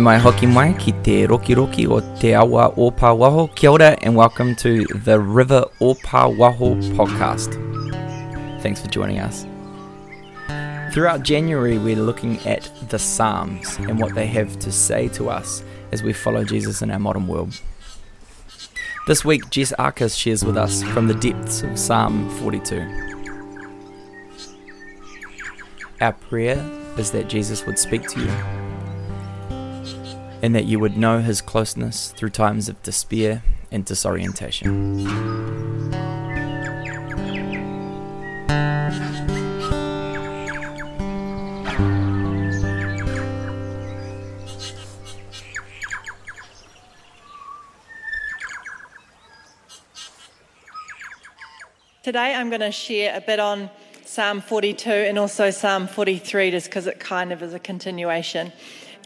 Mai hoki mai ki te roki roki o te awa o Pāwaho. Kia ora and welcome to the River o Pāwaho podcast. Thanks for joining us. Throughout January, we're looking at the Psalms and what they have to say to us as we follow Jesus in our modern world. This week, Jess Arcus shares with us from the depths of Psalm 42. Our prayer is that Jesus would speak to you and that you would know his closeness through times of despair and disorientation. Today I'm going to share a bit on Psalm 42 and also Psalm 43 just because it kind of is a continuation.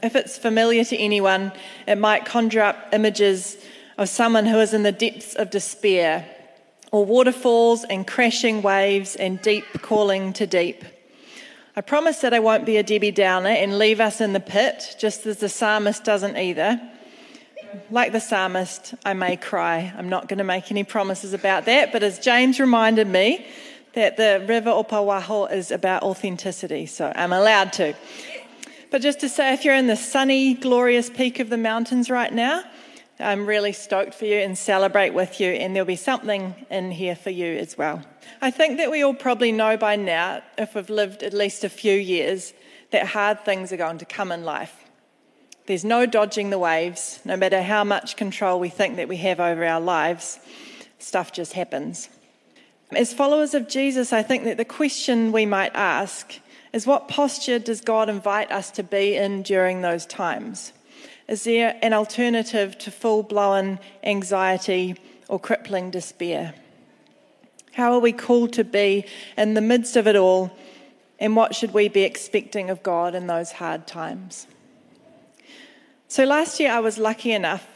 If it's familiar to anyone, it might conjure up images of someone who is in the depths of despair, or waterfalls and crashing waves and deep calling to deep. I promise that I won't be a Debbie Downer and leave us in the pit, just as the psalmist doesn't either like the psalmist, I may cry. I'm not going to make any promises about that, but as James reminded me, that the river o Pāwaho is about authenticity, so I'm allowed to. But just to say, if you're in the sunny, glorious peak of the mountains right now, I'm really stoked for you and celebrate with you, and there'll be something in here for you as well. I think that we all probably know by now, if we've lived at least a few years, that hard things are going to come in life. There's no dodging the waves. No matter how much control we think that we have over our lives, stuff just happens. As followers of Jesus, I think that the question we might ask is what posture does God invite us to be in during those times? Is there an alternative to full blown anxiety or crippling despair? How are we called to be in the midst of it all? And what should we be expecting of God in those hard times? So last year I was lucky enough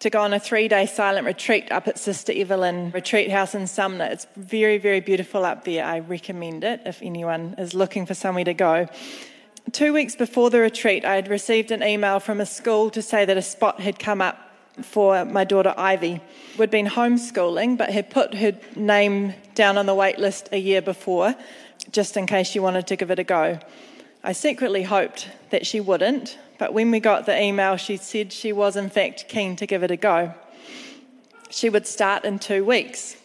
to go on a three day silent retreat up at Sister Evelyn Retreat House in Sumner. It's very, very beautiful up there. I recommend it if anyone is looking for somewhere to go. Two weeks before the retreat, I had received an email from a school to say that a spot had come up for my daughter Ivy, had been homeschooling but had put her name down on the wait list a year before, just in case she wanted to give it a go. I secretly hoped that she wouldn't, but when we got the email, she said she was, in fact, keen to give it a go. She would start in two weeks.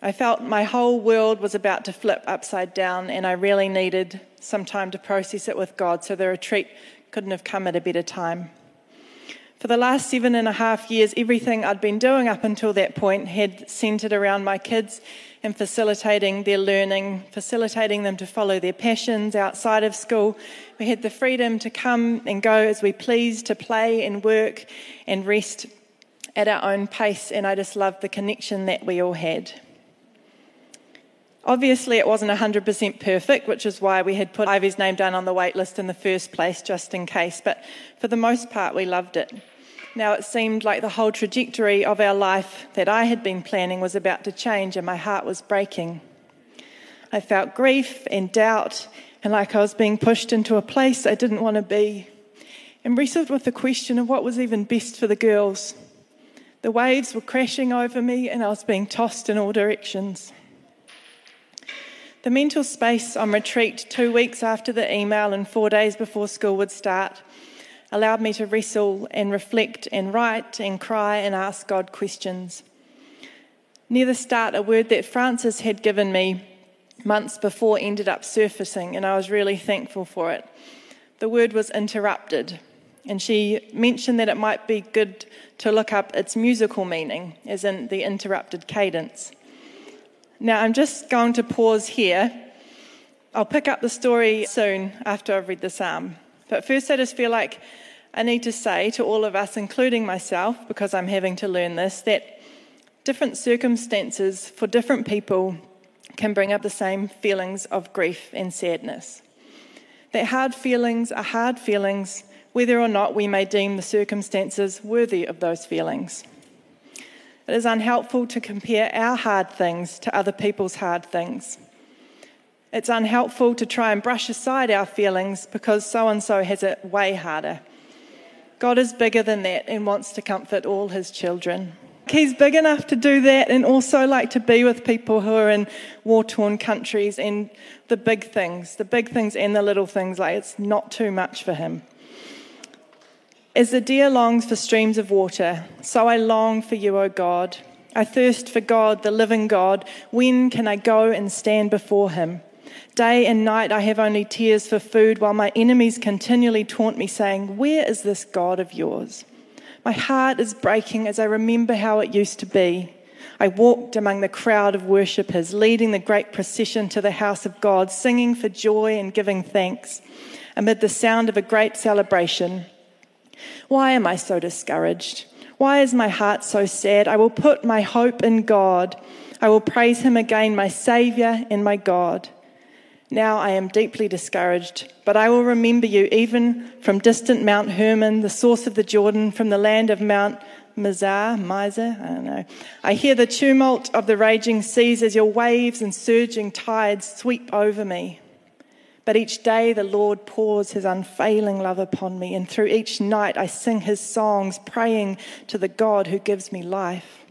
I felt my whole world was about to flip upside down, and I really needed some time to process it with God, so the retreat couldn't have come at a better time. For the last seven and a half years, everything I'd been doing up until that point had centered around my kids and facilitating their learning, facilitating them to follow their passions outside of school. We had the freedom to come and go as we pleased, to play and work and rest at our own pace, and I just loved the connection that we all had. Obviously, it wasn't 100% perfect, which is why we had put Ivy's name down on the wait list in the first place, just in case, but for the most part, we loved it. Now it seemed like the whole trajectory of our life that I had been planning was about to change and my heart was breaking. I felt grief and doubt and like I was being pushed into a place I didn't want to be and wrestled with the question of what was even best for the girls. The waves were crashing over me and I was being tossed in all directions. The mental space on retreat two weeks after the email and four days before school would start allowed me to wrestle and reflect and write and cry and ask God questions. Near the start, a word that Francis had given me months before ended up surfacing, and I was really thankful for it. The word was interrupted, and she mentioned that it might be good to look up its musical meaning, as in the interrupted cadence. Now, I'm just going to pause here. I'll pick up the story soon after I've read the psalm. But first, I just feel like I need to say to all of us, including myself, because I'm having to learn this, that different circumstances for different people can bring up the same feelings of grief and sadness. That hard feelings are hard feelings, whether or not we may deem the circumstances worthy of those feelings. It is unhelpful to compare our hard things to other people's hard things. It's unhelpful to try and brush aside our feelings because so and so has it way harder God is bigger than that and wants to comfort all his children. He's big enough to do that and also like to be with people who are in war torn countries and the big things, the big things and the little things, like it's not too much for him. As the deer longs for streams of water, so I long for you, O God. I thirst for God, the living God. When can I go and stand before him? Day and night I have only tears for food, while my enemies continually taunt me, saying, Where is this God of yours? My heart is breaking as I remember how it used to be. I walked among the crowd of worshippers, leading the great procession to the house of God, singing for joy and giving thanks, amid the sound of a great celebration. Why am I so discouraged? Why is my heart so sad? I will put my hope in God. I will praise him again, my Saviour and my God. Now I am deeply discouraged, but I will remember you even from distant Mount Hermon, the source of the Jordan, from the land of Mount Mizar, Mizar, I don't know. I hear the tumult of the raging seas as your waves and surging tides sweep over me. But each day the Lord pours his unfailing love upon me, and through each night I sing his songs, praying to the God who gives me life.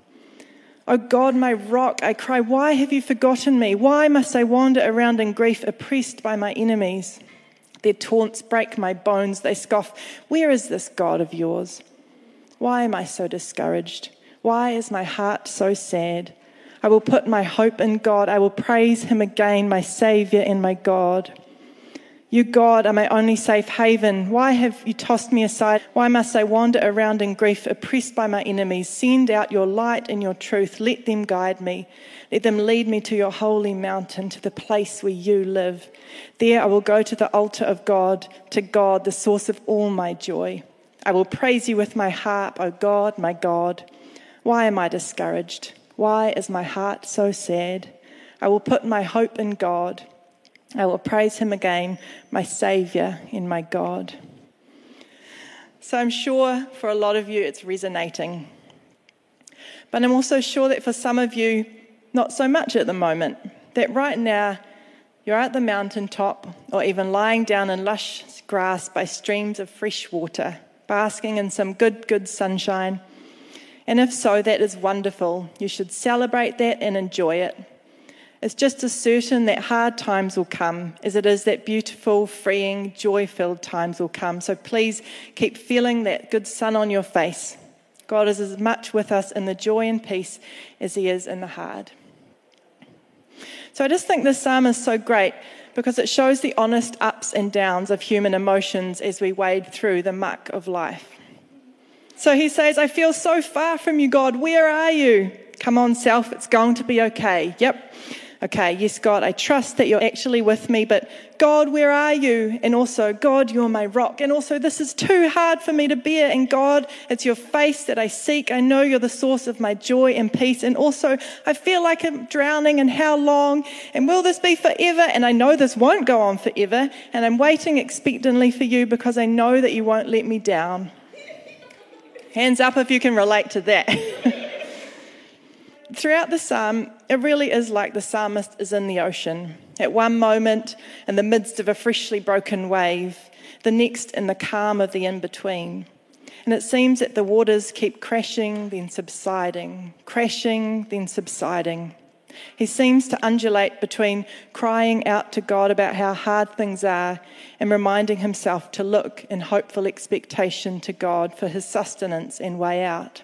O oh God, my rock, I cry, why have you forgotten me? Why must I wander around in grief, oppressed by my enemies? Their taunts break my bones. They scoff, Where is this God of yours? Why am I so discouraged? Why is my heart so sad? I will put my hope in God. I will praise him again, my Saviour and my God. You, God, are my only safe haven. Why have you tossed me aside? Why must I wander around in grief, oppressed by my enemies? Send out your light and your truth. Let them guide me. Let them lead me to your holy mountain, to the place where you live. There I will go to the altar of God, to God, the source of all my joy. I will praise you with my harp, O God, my God. Why am I discouraged? Why is my heart so sad? I will put my hope in God. I will praise him again, my Saviour and my God. So I'm sure for a lot of you it's resonating. But I'm also sure that for some of you, not so much at the moment. That right now, you're at the mountaintop or even lying down in lush grass by streams of fresh water, basking in some good, good sunshine. And if so, that is wonderful. You should celebrate that and enjoy it. It's just as certain that hard times will come as it is that beautiful, freeing, joy filled times will come. So please keep feeling that good sun on your face. God is as much with us in the joy and peace as He is in the hard. So I just think this psalm is so great because it shows the honest ups and downs of human emotions as we wade through the muck of life. So he says, I feel so far from you, God. Where are you? Come on, self, it's going to be okay. Yep, okay, yes, God, I trust that you're actually with me, but God, where are you? And also, God, you're my rock. And also, this is too hard for me to bear. And God, it's your face that I seek. I know you're the source of my joy and peace. And also, I feel like I'm drowning. And how long? And will this be forever? And I know this won't go on forever. And I'm waiting expectantly for you because I know that you won't let me down. Hands up if you can relate to that. throughout the psalm, it really is like the psalmist is in the ocean. At one moment, in the midst of a freshly broken wave, the next in the calm of the in between. And it seems that the waters keep crashing, then subsiding, crashing, then subsiding. He seems to undulate between crying out to God about how hard things are and reminding himself to look in hopeful expectation to God for his sustenance and way out.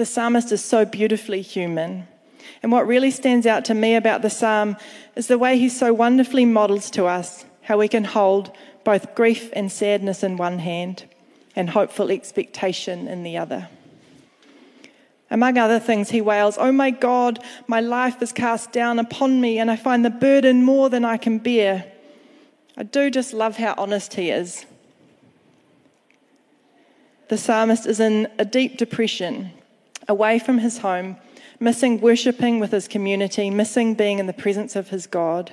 The psalmist is so beautifully human. And what really stands out to me about the psalm is the way he so wonderfully models to us how we can hold both grief and sadness in one hand and hopeful expectation in the other. Among other things, he wails, Oh my God, my life is cast down upon me, and I find the burden more than I can bear. I do just love how honest he is. The psalmist is in a deep depression away from his home, missing worshipping with his community, missing being in the presence of his God.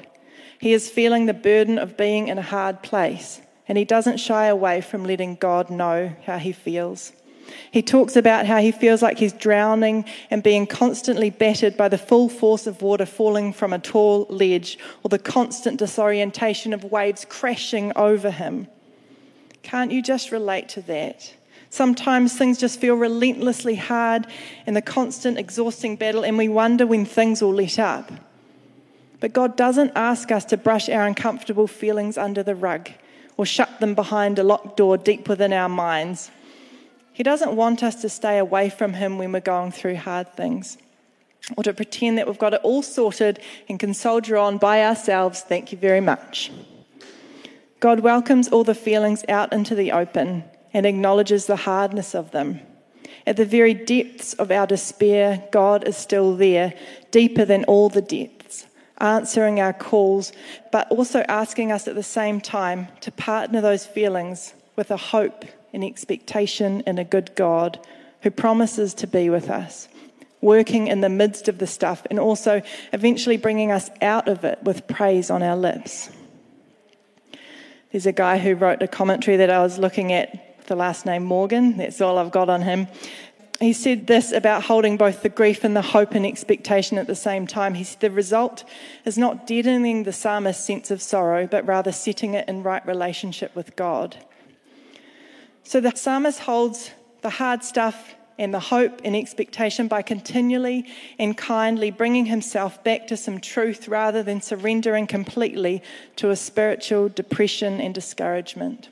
He is feeling the burden of being in a hard place, and he doesn't shy away from letting God know how he feels. He talks about how he feels like he's drowning and being constantly battered by the full force of water falling from a tall ledge or the constant disorientation of waves crashing over him. Can't you just relate to that? Sometimes things just feel relentlessly hard in the constant, exhausting battle, and we wonder when things will let up. But God doesn't ask us to brush our uncomfortable feelings under the rug or shut them behind a locked door deep within our minds. He doesn't want us to stay away from Him when we're going through hard things or to pretend that we've got it all sorted and can soldier on by ourselves. Thank you very much. God welcomes all the feelings out into the open and acknowledges the hardness of them. At the very depths of our despair, God is still there, deeper than all the depths, answering our calls, but also asking us at the same time to partner those feelings with a hope and expectation in a good God who promises to be with us, working in the midst of the stuff and also eventually bringing us out of it with praise on our lips. There's a guy who wrote a commentary that I was looking at, the last name Morgan. That's all I've got on him. He said this about holding both the grief and the hope and expectation at the same time. He said the result is not deadening the psalmist's sense of sorrow, but rather setting it in right relationship with God. So the psalmist holds the hard stuff and the hope and expectation by continually and kindly bringing himself back to some truth rather than surrendering completely to a spiritual depression and discouragement.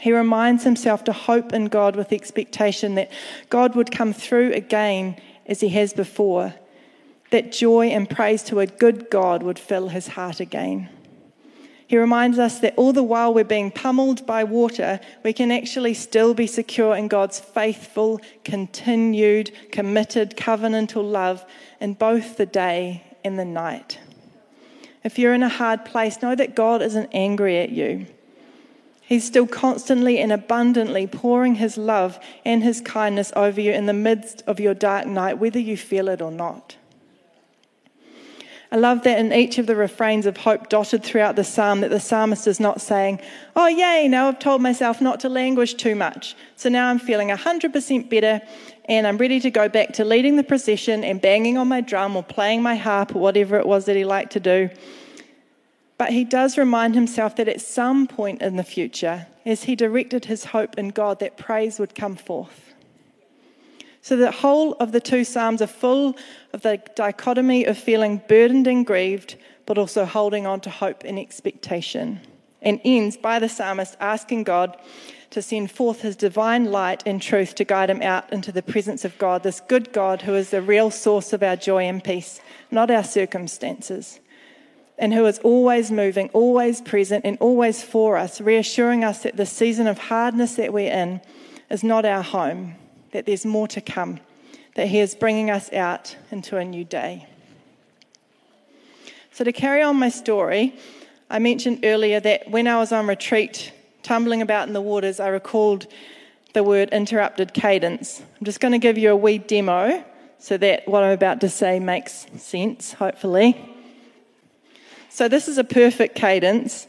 He reminds himself to hope in God with expectation that God would come through again as he has before, that joy and praise to a good God would fill his heart again. He reminds us that all the while we're being pummeled by water, we can actually still be secure in God's faithful, continued, committed, covenantal love in both the day and the night. If you're in a hard place, know that God isn't angry at you. He's still constantly and abundantly pouring His love and His kindness over you in the midst of your dark night, whether you feel it or not. I love that in each of the refrains of hope dotted throughout the psalm that the psalmist is not saying, Oh, yay, now I've told myself not to languish too much. So now I'm feeling 100% better and I'm ready to go back to leading the procession and banging on my drum or playing my harp or whatever it was that he liked to do. But he does remind himself that at some point in the future, as he directed his hope in God, that praise would come forth. So the whole of the two Psalms are full of the dichotomy of feeling burdened and grieved, but also holding on to hope and expectation. And ends by the psalmist asking God to send forth his divine light and truth to guide him out into the presence of God, this good God who is the real source of our joy and peace, not our circumstances. And who is always moving, always present, and always for us, reassuring us that the season of hardness that we're in is not our home, that there's more to come, that He is bringing us out into a new day. So, to carry on my story, I mentioned earlier that when I was on retreat, tumbling about in the waters, I recalled the word interrupted cadence. I'm just going to give you a wee demo so that what I'm about to say makes sense, hopefully. So, this is a perfect cadence.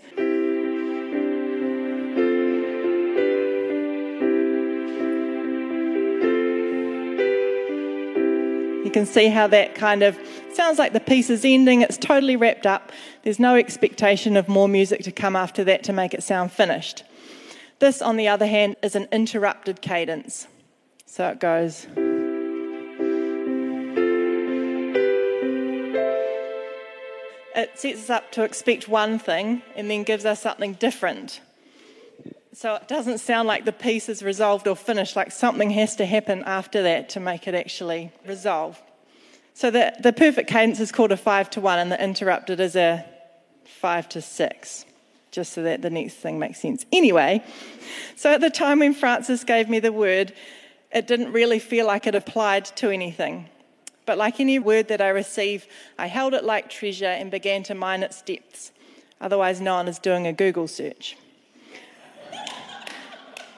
You can see how that kind of sounds like the piece is ending, it's totally wrapped up. There's no expectation of more music to come after that to make it sound finished. This, on the other hand, is an interrupted cadence. So it goes. It sets us up to expect one thing and then gives us something different. So it doesn't sound like the piece is resolved or finished, like something has to happen after that to make it actually resolve. So the, the perfect cadence is called a five to one, and the interrupted is a five to six, just so that the next thing makes sense. Anyway, so at the time when Francis gave me the word, it didn't really feel like it applied to anything. But like any word that I receive, I held it like treasure and began to mine its depths, otherwise known as doing a Google search.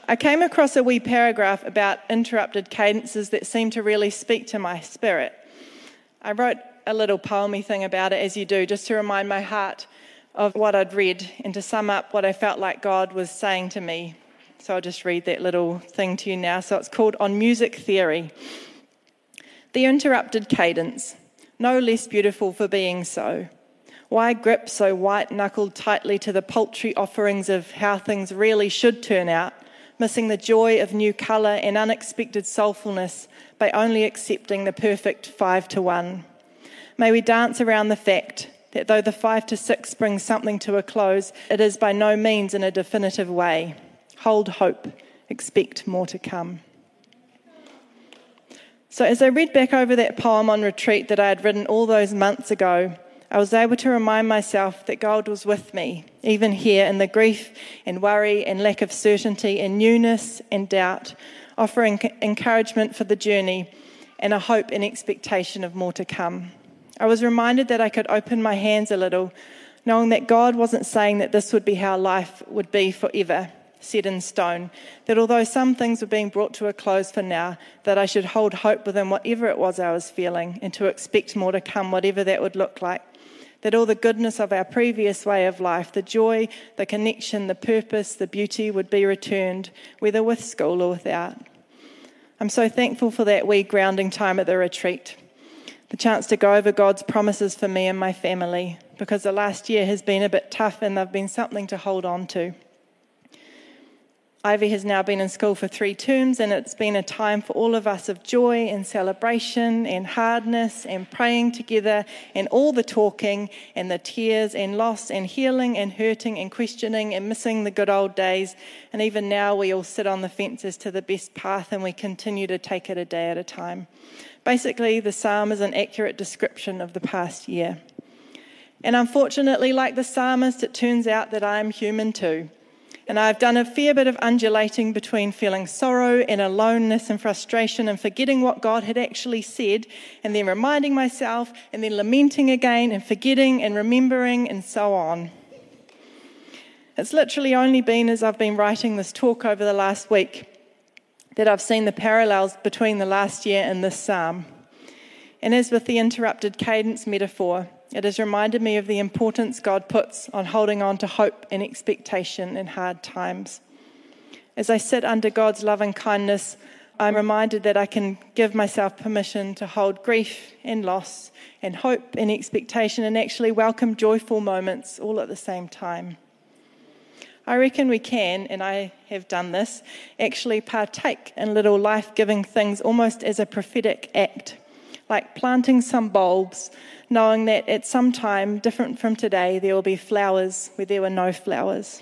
I came across a wee paragraph about interrupted cadences that seemed to really speak to my spirit. I wrote a little poemy thing about it, as you do, just to remind my heart of what I'd read and to sum up what I felt like God was saying to me. So I'll just read that little thing to you now. So it's called On Music Theory. The interrupted cadence, no less beautiful for being so. Why grip so white knuckled tightly to the paltry offerings of how things really should turn out, missing the joy of new colour and unexpected soulfulness by only accepting the perfect five to one? May we dance around the fact that though the five to six brings something to a close, it is by no means in a definitive way. Hold hope, expect more to come. So, as I read back over that poem on retreat that I had written all those months ago, I was able to remind myself that God was with me, even here in the grief and worry and lack of certainty and newness and doubt, offering encouragement for the journey and a hope and expectation of more to come. I was reminded that I could open my hands a little, knowing that God wasn't saying that this would be how life would be forever, set in stone. That although some things were being brought to a close for now, that I should hold hope within whatever it was I was feeling and to expect more to come, whatever that would look like. That all the goodness of our previous way of life, the joy, the connection, the purpose, the beauty would be returned, whether with school or without. I'm so thankful for that wee grounding time at the retreat, the chance to go over God's promises for me and my family, because the last year has been a bit tough and they've been something to hold on to. Ivy has now been in school for three terms, and it's been a time for all of us of joy and celebration and hardness and praying together and all the talking and the tears and loss and healing and hurting and questioning and missing the good old days. And even now, we all sit on the fences to the best path and we continue to take it a day at a time. Basically, the psalm is an accurate description of the past year. And unfortunately, like the psalmist, it turns out that I'm human too. And I've done a fair bit of undulating between feeling sorrow and aloneness and frustration and forgetting what God had actually said, and then reminding myself, and then lamenting again, and forgetting and remembering, and so on. It's literally only been as I've been writing this talk over the last week that I've seen the parallels between the last year and this psalm. And as with the interrupted cadence metaphor, it has reminded me of the importance God puts on holding on to hope and expectation in hard times. As I sit under God's love and kindness, I'm reminded that I can give myself permission to hold grief and loss and hope and expectation and actually welcome joyful moments all at the same time. I reckon we can, and I have done this, actually partake in little life giving things almost as a prophetic act, like planting some bulbs knowing that at some time different from today, there will be flowers where there were no flowers.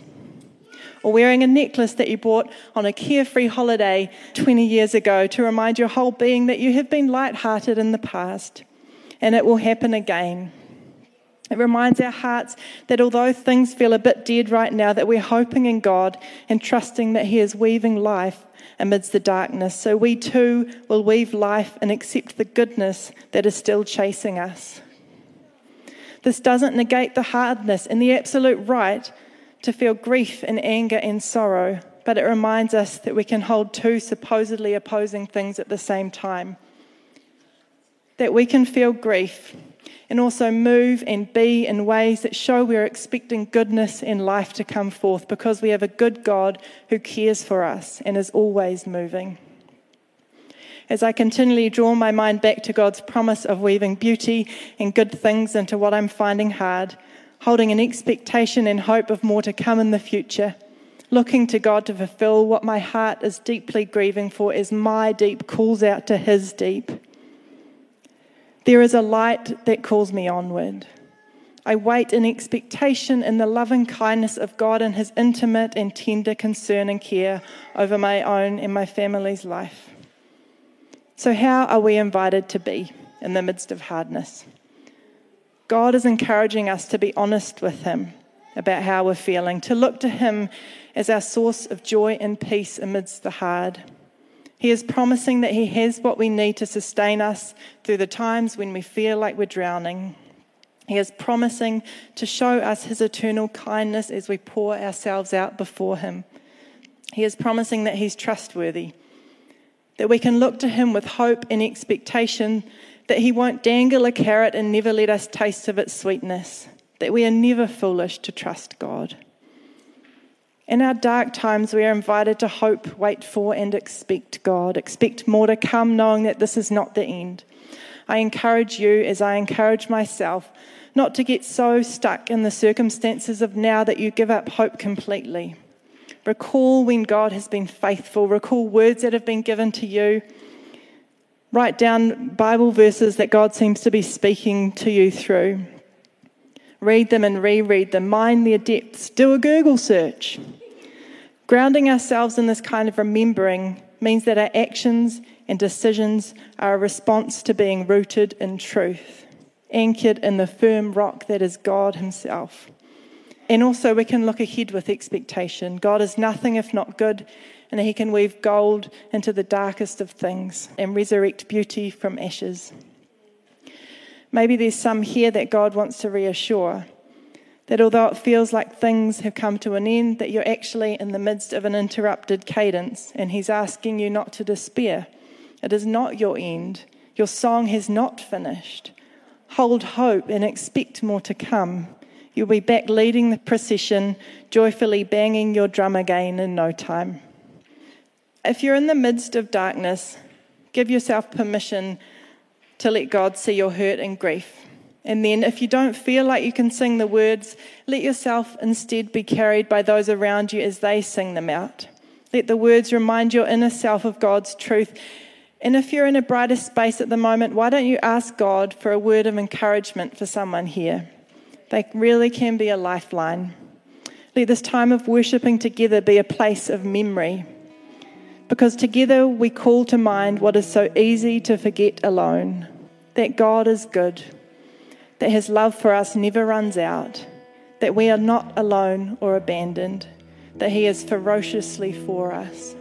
Or wearing a necklace that you bought on a carefree holiday 20 years ago to remind your whole being that you have been light-hearted in the past and it will happen again. It reminds our hearts that although things feel a bit dead right now, that we're hoping in God and trusting that He is weaving life amidst the darkness. So we too will weave life and accept the goodness that is still chasing us. This doesn't negate the hardness and the absolute right to feel grief and anger and sorrow, but it reminds us that we can hold two supposedly opposing things at the same time. That we can feel grief and also move and be in ways that show we're expecting goodness and life to come forth because we have a good God who cares for us and is always moving as I continually draw my mind back to God's promise of weaving beauty and good things into what I'm finding hard, holding an expectation and hope of more to come in the future, looking to God to fulfill what my heart is deeply grieving for as my deep calls out to His deep. There is a light that calls me onward. I wait in expectation in the loving kindness of God and His intimate and tender concern and care over my own and my family's life. So, how are we invited to be in the midst of hardness? God is encouraging us to be honest with Him about how we're feeling, to look to Him as our source of joy and peace amidst the hard. He is promising that He has what we need to sustain us through the times when we feel like we're drowning. He is promising to show us His eternal kindness as we pour ourselves out before Him. He is promising that He's trustworthy that we can look to Him with hope and expectation that He won't dangle a carrot and never let us taste of its sweetness, that we are never foolish to trust God. In our dark times, we are invited to hope, wait for, and expect God. Expect more to come, knowing that this is not the end. I encourage you, as I encourage myself, not to get so stuck in the circumstances of now that you give up hope completely. Recall when God has been faithful, recall words that have been given to you. Write down Bible verses that God seems to be speaking to you through. Read them and reread them, mine their depths, do a Google search. Grounding ourselves in this kind of remembering means that our actions and decisions are a response to being rooted in truth, anchored in the firm rock that is God Himself. And also, we can look ahead with expectation. God is nothing if not good, and He can weave gold into the darkest of things and resurrect beauty from ashes. Maybe there's some here that God wants to reassure that although it feels like things have come to an end, that you're actually in the midst of an interrupted cadence, and He's asking you not to despair. It is not your end. Your song has not finished. Hold hope and expect more to come. You'll be back leading the procession, joyfully banging your drum again in no time. If you're in the midst of darkness, give yourself permission to let God see your hurt and grief. And then, if you don't feel like you can sing the words, let yourself instead be carried by those around you as they sing them out. Let the words remind your inner self of God's truth. And if you're in a brighter space at the moment, why don't you ask God for a word of encouragement for someone here? They really can be a lifeline. Let this time of worshipping together be a place of memory. Because together we call to mind what is so easy to forget alone that God is good that his love for us never runs out, that we are not alone or abandoned, that he is ferociously for us.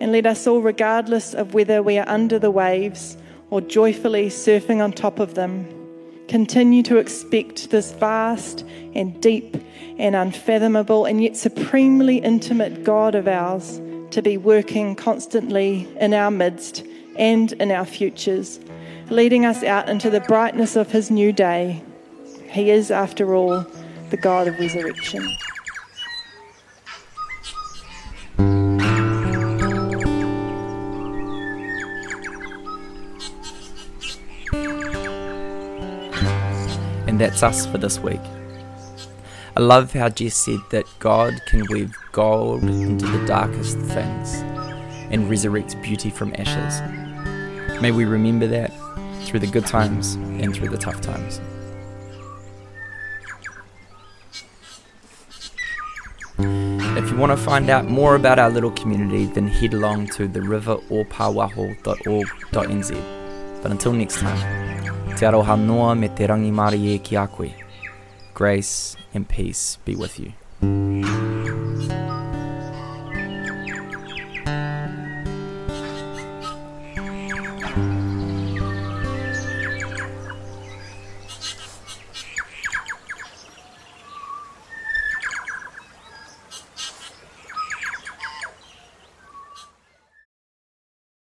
And let us all, regardless of whether we are under the waves or joyfully surfing on top of them, continue to expect this vast and deep and unfathomable and yet supremely intimate God of ours to be working constantly in our midst and in our futures leading us out into the brightness of his new day. He is, after all, the God of resurrection. And that's us for this week. I love how Jess said that God can weave gold into the darkest things and resurrects beauty from ashes. May we remember that through the good times and through the tough times. If you want to find out more about our little community, then head along to theriveropawaho.org.nz. But until next time, te aroha noa me te rangi mari e ki a koe. Grace and peace be with you.